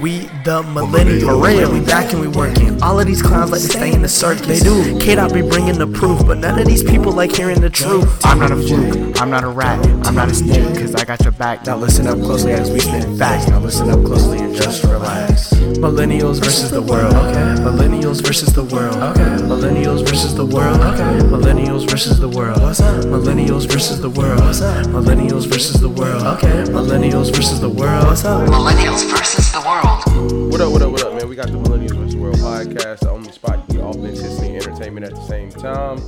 We the millennials. For real, we back and we working. All of these clowns like to stay in the circus. They do. Kid, I be bringing the proof, but none of these people like hearing the truth. I'm not a fluke, I'm not a rat, I'm not a snake, cause I got your back. Now listen up closely as we spit facts. Now listen up closely and just relax. Millennials versus the world. Okay. Millennials versus the world. Okay. Millennials versus the world. Okay. Millennials versus the world. What's up? Millennials versus the world. What's up? Millennials versus the world. Okay. Millennials versus the world. What's up? Millennials versus Got the Millennials vs. World podcast, the only spot you get authenticity and entertainment at the same time.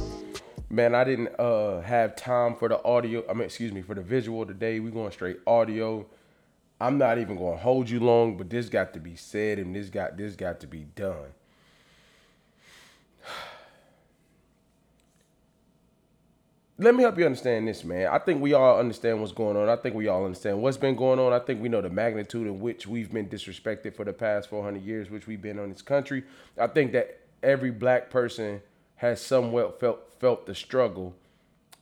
Man, I didn't uh have time for the audio. I mean, excuse me, for the visual today. We going straight audio. I'm not even gonna hold you long, but this got to be said and this got this got to be done. Let me help you understand this, man. I think we all understand what's going on. I think we all understand what's been going on. I think we know the magnitude in which we've been disrespected for the past 400 years, which we've been on this country. I think that every black person has somewhat felt felt the struggle.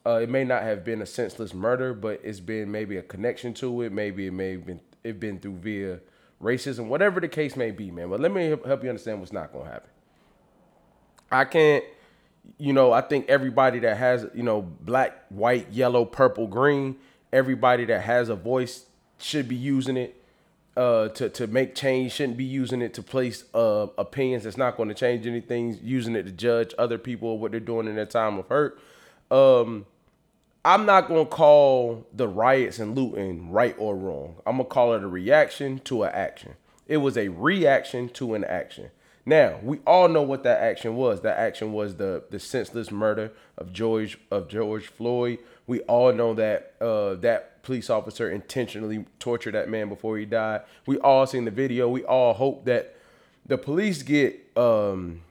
Uh, it may not have been a senseless murder, but it's been maybe a connection to it. Maybe it may have been it been through via racism, whatever the case may be, man. But let me help you understand what's not gonna happen. I can't, you know, I think everybody that has, you know, black, white, yellow, purple, green, everybody that has a voice should be using it uh, to to make change. Shouldn't be using it to place uh, opinions that's not going to change anything. Using it to judge other people what they're doing in their time of hurt. Um, I'm not gonna call the riots and looting right or wrong. I'm gonna call it a reaction to an action. It was a reaction to an action. Now we all know what that action was. That action was the the senseless murder of George of George Floyd. We all know that uh, that police officer intentionally tortured that man before he died. We all seen the video. We all hope that the police get um,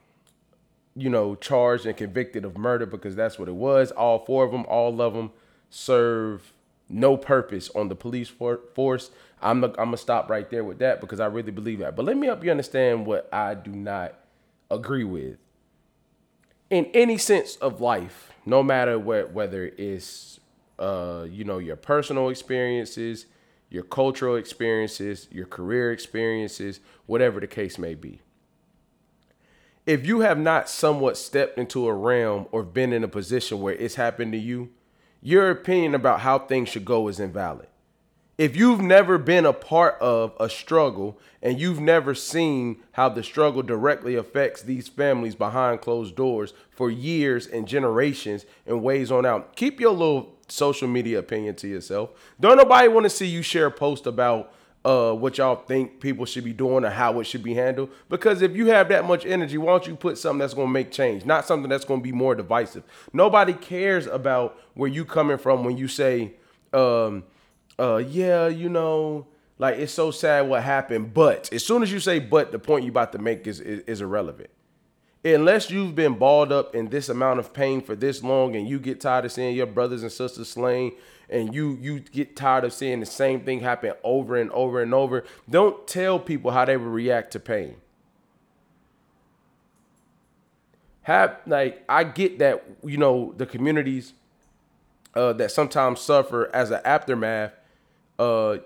you know, charged and convicted of murder because that's what it was. All four of them, all of them serve no purpose on the police for- force. I'm, I'm gonna stop right there with that because I really believe that. But let me help you understand what I do not agree with. In any sense of life, no matter what, whether it's uh, you know your personal experiences, your cultural experiences, your career experiences, whatever the case may be if you have not somewhat stepped into a realm or been in a position where it's happened to you, your opinion about how things should go is invalid. If you've never been a part of a struggle and you've never seen how the struggle directly affects these families behind closed doors for years and generations and ways on out, keep your little social media opinion to yourself. Don't nobody want to see you share a post about uh, what y'all think people should be doing or how it should be handled. Because if you have that much energy, why don't you put something that's going to make change, not something that's going to be more divisive. Nobody cares about where you coming from when you say, um, uh, yeah, you know, like it's so sad what happened. But as soon as you say but, the point you about to make is, is, is irrelevant. Unless you've been balled up in this amount of pain for this long and you get tired of seeing your brothers and sisters slain and you you get tired of seeing the same thing happen over and over and over, don't tell people how they will react to pain. Have like I get that you know the communities uh, that sometimes suffer as an aftermath. Uh,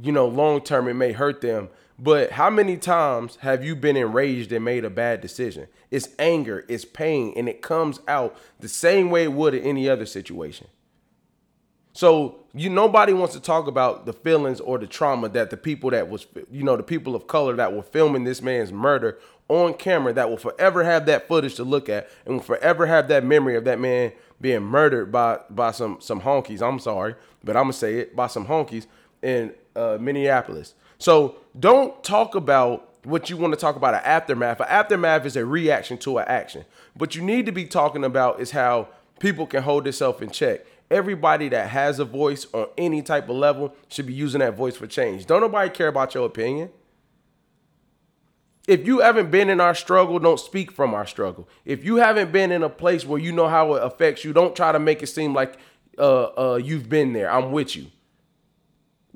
you know, long term it may hurt them, but how many times have you been enraged and made a bad decision? It's anger, it's pain, and it comes out the same way it would in any other situation. So you nobody wants to talk about the feelings or the trauma that the people that was you know the people of color that were filming this man's murder on camera that will forever have that footage to look at and will forever have that memory of that man being murdered by by some some honkies. I'm sorry, but I'm gonna say it by some honkies in uh, Minneapolis. So don't talk about what you want to talk about an aftermath. An aftermath is a reaction to an action. What you need to be talking about is how people can hold themselves in check everybody that has a voice on any type of level should be using that voice for change. Don't nobody care about your opinion. If you haven't been in our struggle, don't speak from our struggle. If you haven't been in a place where you know how it affects you, don't try to make it seem like uh, uh, you've been there. I'm with you.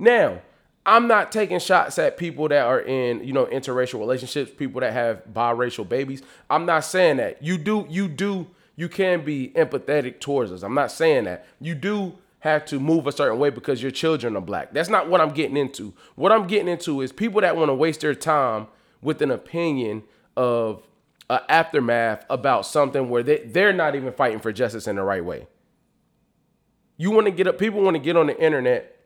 Now, I'm not taking shots at people that are in, you know, interracial relationships, people that have biracial babies. I'm not saying that. You do, you do you can be empathetic towards us. I'm not saying that. You do have to move a certain way because your children are black. That's not what I'm getting into. What I'm getting into is people that want to waste their time with an opinion of an aftermath about something where they, they're not even fighting for justice in the right way. You want to get up, people want to get on the internet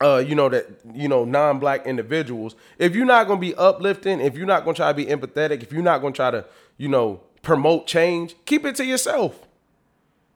uh, you know that you know non-black individuals. If you're not gonna be uplifting, if you're not gonna try to be empathetic, if you're not gonna try to you know promote change, keep it to yourself.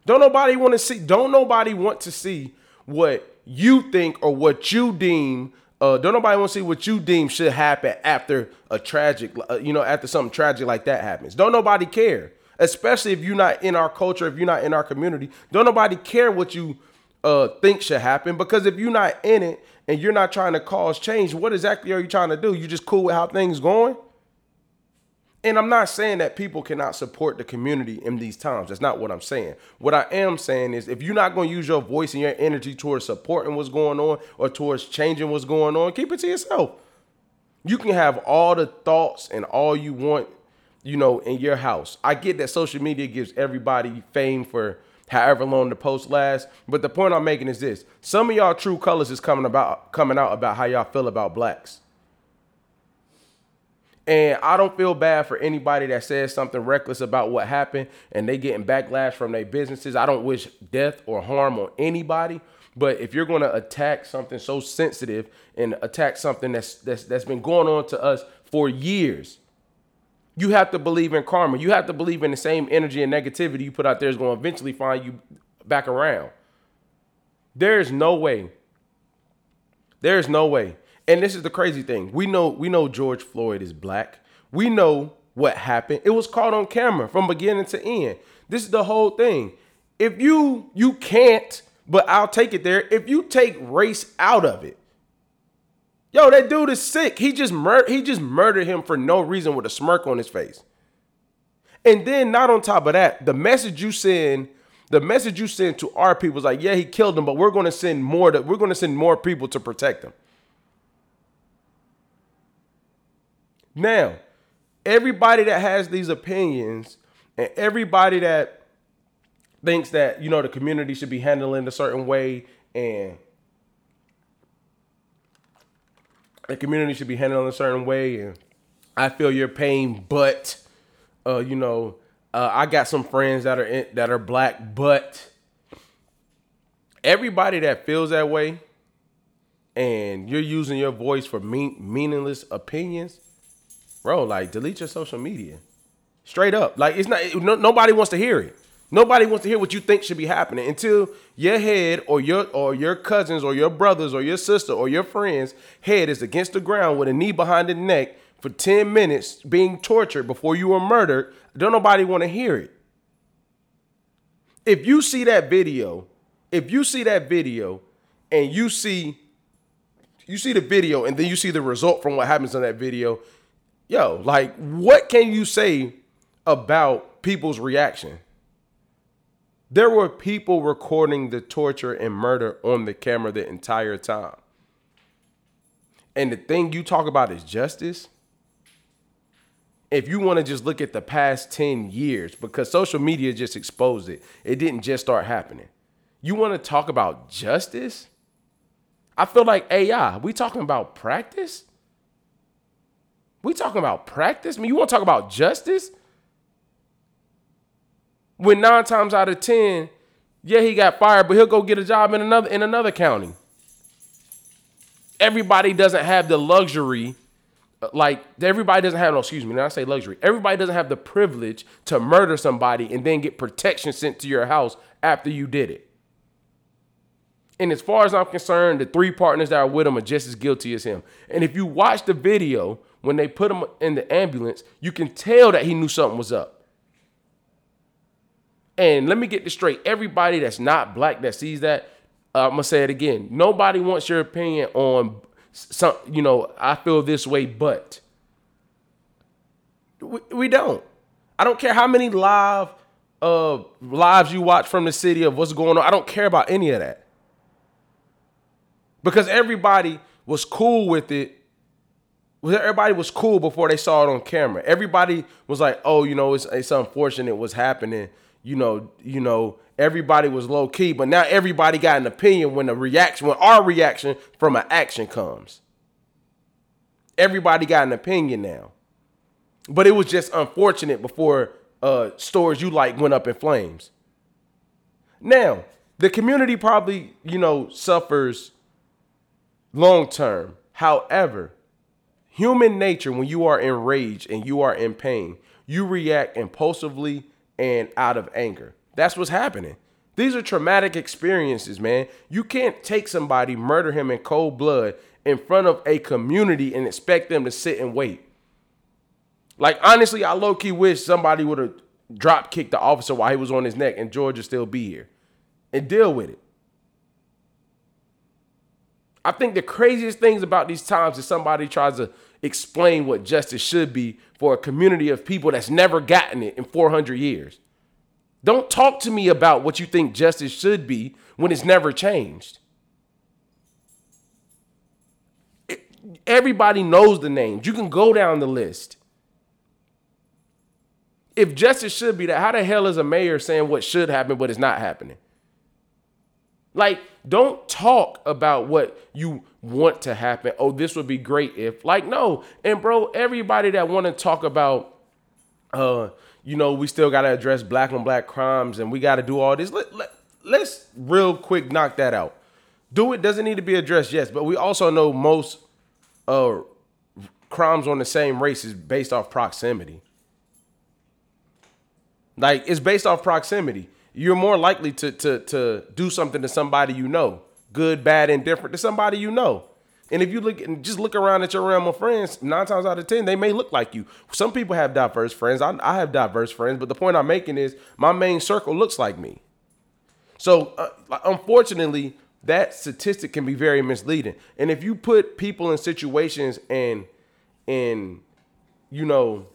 Don't nobody want to see. Don't nobody want to see what you think or what you deem. Uh, don't nobody want to see what you deem should happen after a tragic, uh, you know, after something tragic like that happens. Don't nobody care, especially if you're not in our culture, if you're not in our community. Don't nobody care what you uh, think should happen because if you're not in it and you're not trying to cause change, what exactly are you trying to do? You just cool with how things going? And I'm not saying that people cannot support the community in these times. That's not what I'm saying. What I am saying is if you're not going to use your voice and your energy towards supporting what's going on or towards changing what's going on, keep it to yourself. You can have all the thoughts and all you want, you know, in your house. I get that social media gives everybody fame for however long the post lasts, but the point I'm making is this. Some of y'all true colors is coming about coming out about how y'all feel about blacks. And I don't feel bad for anybody that says something reckless about what happened and they getting backlash from their businesses. I don't wish death or harm on anybody. But if you're going to attack something so sensitive and attack something that's, that's that's been going on to us for years, you have to believe in karma. You have to believe in the same energy and negativity you put out there is going to eventually find you back around. There is no way. There is no way and this is the crazy thing. We know we know George Floyd is black. We know what happened. It was caught on camera from beginning to end. This is the whole thing. If you you can't, but I'll take it there. If you take race out of it, yo, that dude is sick. He just mur- he just murdered him for no reason with a smirk on his face. And then not on top of that, the message you send, the message you send to our people is like, yeah, he killed him, but we're going to send more. To, we're to send more people to protect him. Now, everybody that has these opinions and everybody that thinks that, you know, the community should be handled a certain way and the community should be handled in a certain way and I feel your pain, but uh, you know, uh, I got some friends that are in, that are black, but everybody that feels that way and you're using your voice for mean, meaningless opinions, bro, like delete your social media. Straight up. Like it's not no, nobody wants to hear it. Nobody wants to hear what you think should be happening until your head or your or your cousins or your brothers or your sister or your friends head is against the ground with a knee behind the neck for 10 minutes being tortured before you were murdered. Don't nobody want to hear it. If you see that video, if you see that video and you see you see the video and then you see the result from what happens in that video, yo, like, what can you say about people's reaction? There were people recording the torture and murder on the camera the entire time. And the thing you talk about is justice. If you want to just look at the past 10 years, because social media just exposed it, it didn't just start happening. You want to talk about justice? I feel like AI, we talking about practice? We talking about practice? I mean, you want to talk about justice? When nine times out of ten, yeah, he got fired, but he'll go get a job in another in another county. Everybody doesn't have the luxury, uh, like everybody doesn't have no. Excuse me, now I say luxury. Everybody doesn't have the privilege to murder somebody and then get protection sent to your house after you did it. And as far as I'm concerned, the three partners that are with him are just as guilty as him. And if you watch the video when they put him in the ambulance, you can tell that he knew something was up. And let me get this straight. Everybody that's not black that sees that, uh, I'm gonna say it again. Nobody wants your opinion on some, you know, I feel this way, but we, we don't. I don't care how many live uh lives you watch from the city of what's going on. I don't care about any of that. Because everybody was cool with it everybody was cool before they saw it on camera. Everybody was like, "Oh, you know, it's, it's unfortunate what's happening." You know, you know, everybody was low key, but now everybody got an opinion when the reaction, when our reaction from an action comes. Everybody got an opinion now. But it was just unfortunate before uh stores you like went up in flames. Now, the community probably, you know, suffers long term. However, human nature, when you are enraged and you are in pain, you react impulsively and out of anger. That's what's happening. These are traumatic experiences, man. You can't take somebody, murder him in cold blood in front of a community and expect them to sit and wait. Like, honestly, I low key wish somebody would have drop kicked the officer while he was on his neck and Georgia still be here and deal with it. I think the craziest things about these times is somebody tries to explain what justice should be for a community of people that's never gotten it in 400 years. Don't talk to me about what you think justice should be when it's never changed. It- everybody knows the names. You can go down the list. If justice should be that, how the hell is a mayor saying what should happen but it's not happening? Like, don't talk about what you want to happen. Oh, this would be great if. Like, no. And bro, everybody that want to talk about uh, you know, we still gotta address black on black crimes and we gotta do all this. Let, let, let's real quick knock that out. Do it doesn't need to be addressed, yes, but we also know most uh crimes on the same race is based off proximity. Like it's based off proximity. You're more likely to to to do something to somebody you know, good, bad, indifferent to somebody you know. And if you look and just look around at your realm of friends, nine times out of ten, they may look like you. Some people have diverse friends. I, I have diverse friends, but the point I'm making is my main circle looks like me. So uh, unfortunately, that statistic can be very misleading. And if you put people in situations and and you know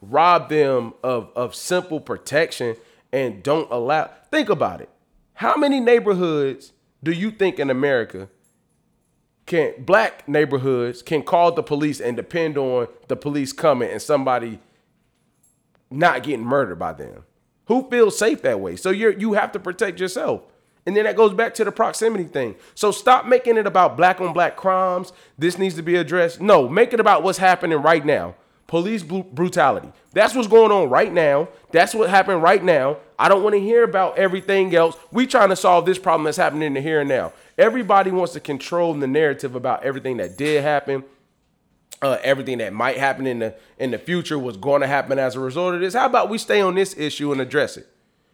rob them of of simple protection and don't allow think about it. How many neighborhoods do you think in America can black neighborhoods can call the police and depend on the police coming and somebody not getting murdered by them? Who feels safe that way? So you're you have to protect yourself. And then that goes back to the proximity thing. So stop making it about black on black crimes. This needs to be addressed. No, make it about what's happening right now. Police bru- brutality. That's what's going on right now. That's what happened right now. I don't want to hear about everything else. We trying to solve this problem that's happening in the here and now. Everybody wants to control the narrative about everything that did happen, uh, everything that might happen in the in the future, was going to happen as a result of this. How about we stay on this issue and address it?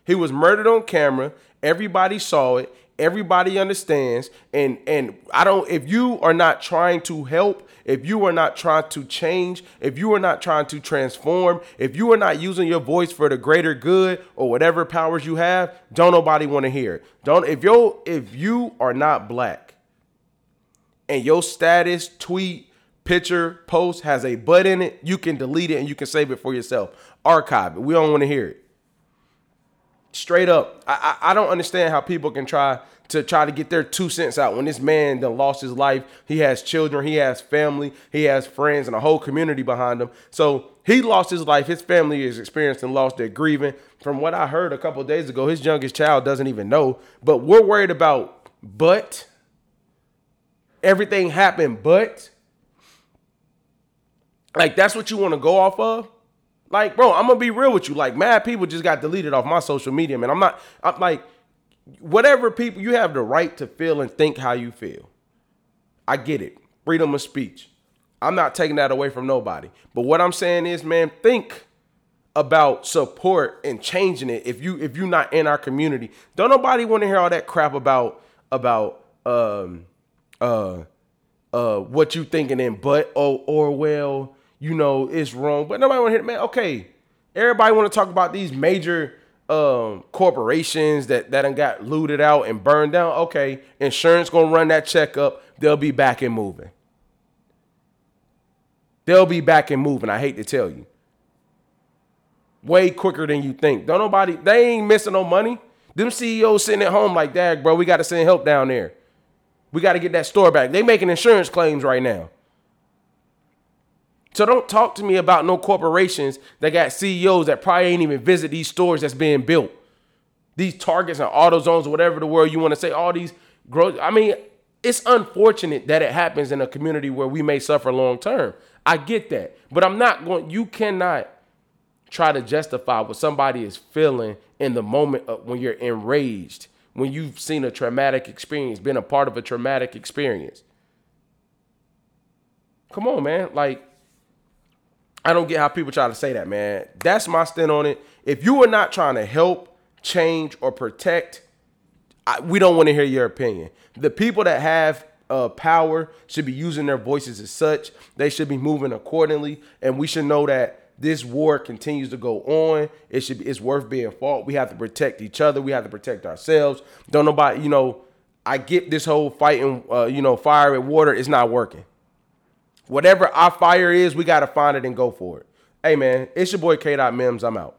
He was murdered on camera. Everybody saw it. Everybody understands. And and I don't if you are not trying to help, if you are not trying to change, if you are not trying to transform, if you are not using your voice for the greater good or whatever powers you have, don't nobody want to hear it. Don't if you if you are not black and your status, tweet, picture, post has a butt in it, you can delete it and you can save it for yourself. Archive it. We don't want to hear it. Straight up, I, I I don't understand how people can try to try to get their two cents out when this man done lost his life. He has children, he has family, he has friends, and a whole community behind him. So he lost his life. His family is experiencing loss. They're grieving. From what I heard a couple days ago, his youngest child doesn't even know. But we're worried about but everything happened, but like that's what you want to go off of. Like, bro, I'm gonna be real with you. Like, mad people just got deleted off my social media, man. I'm not. I'm like, whatever people you have the right to feel and think how you feel. I get it. Freedom of speech. I'm not taking that away from nobody. But what I'm saying is, man, think about support and changing it if you if you're not in our community. Don't nobody want to hear all that crap about about um uh uh what you thinking in but oh or well, you know, it's wrong. But nobody want to hear man, okay. Everybody want to talk about these major um corporations that that got looted out and burned down. Okay, insurance gonna run that check up. They'll be back and moving. They'll be back and moving. I hate to tell you. Way quicker than you think. Don't nobody, they ain't missing no money. Them CEOs sitting at home like, that, bro, we got to send help down there. We got to get that store back. They making insurance claims right now. So don't talk to me about no corporations that got CEOs that probably ain't even visit these stores that's being built. these targets and auto zones whatever the word you want to say, all these growth. I mean, it's unfortunate that it happens in a community where we may suffer long term. I get that. But I'm not going, you cannot try to justify what somebody is feeling in the moment of when you're enraged, when you've seen a traumatic experience, been a part of a traumatic experience. Come on, man. Like, I don't get how people try to say that, man. That's my stand on it. If you are not trying to help, change, or protect, I, we don't want to hear your opinion. The people that have uh, power should be using their voices as such. They should be moving accordingly, and we should know that this war continues to go on. It should be, it's worth being fought. We have to protect each other. We have to protect ourselves. Don't nobody, you know. I get this whole fighting, uh, you know, fire and water is not working. Whatever our fire is, we got to find it and go for it. Hey, man, it's your boy K. Dot. I'm out.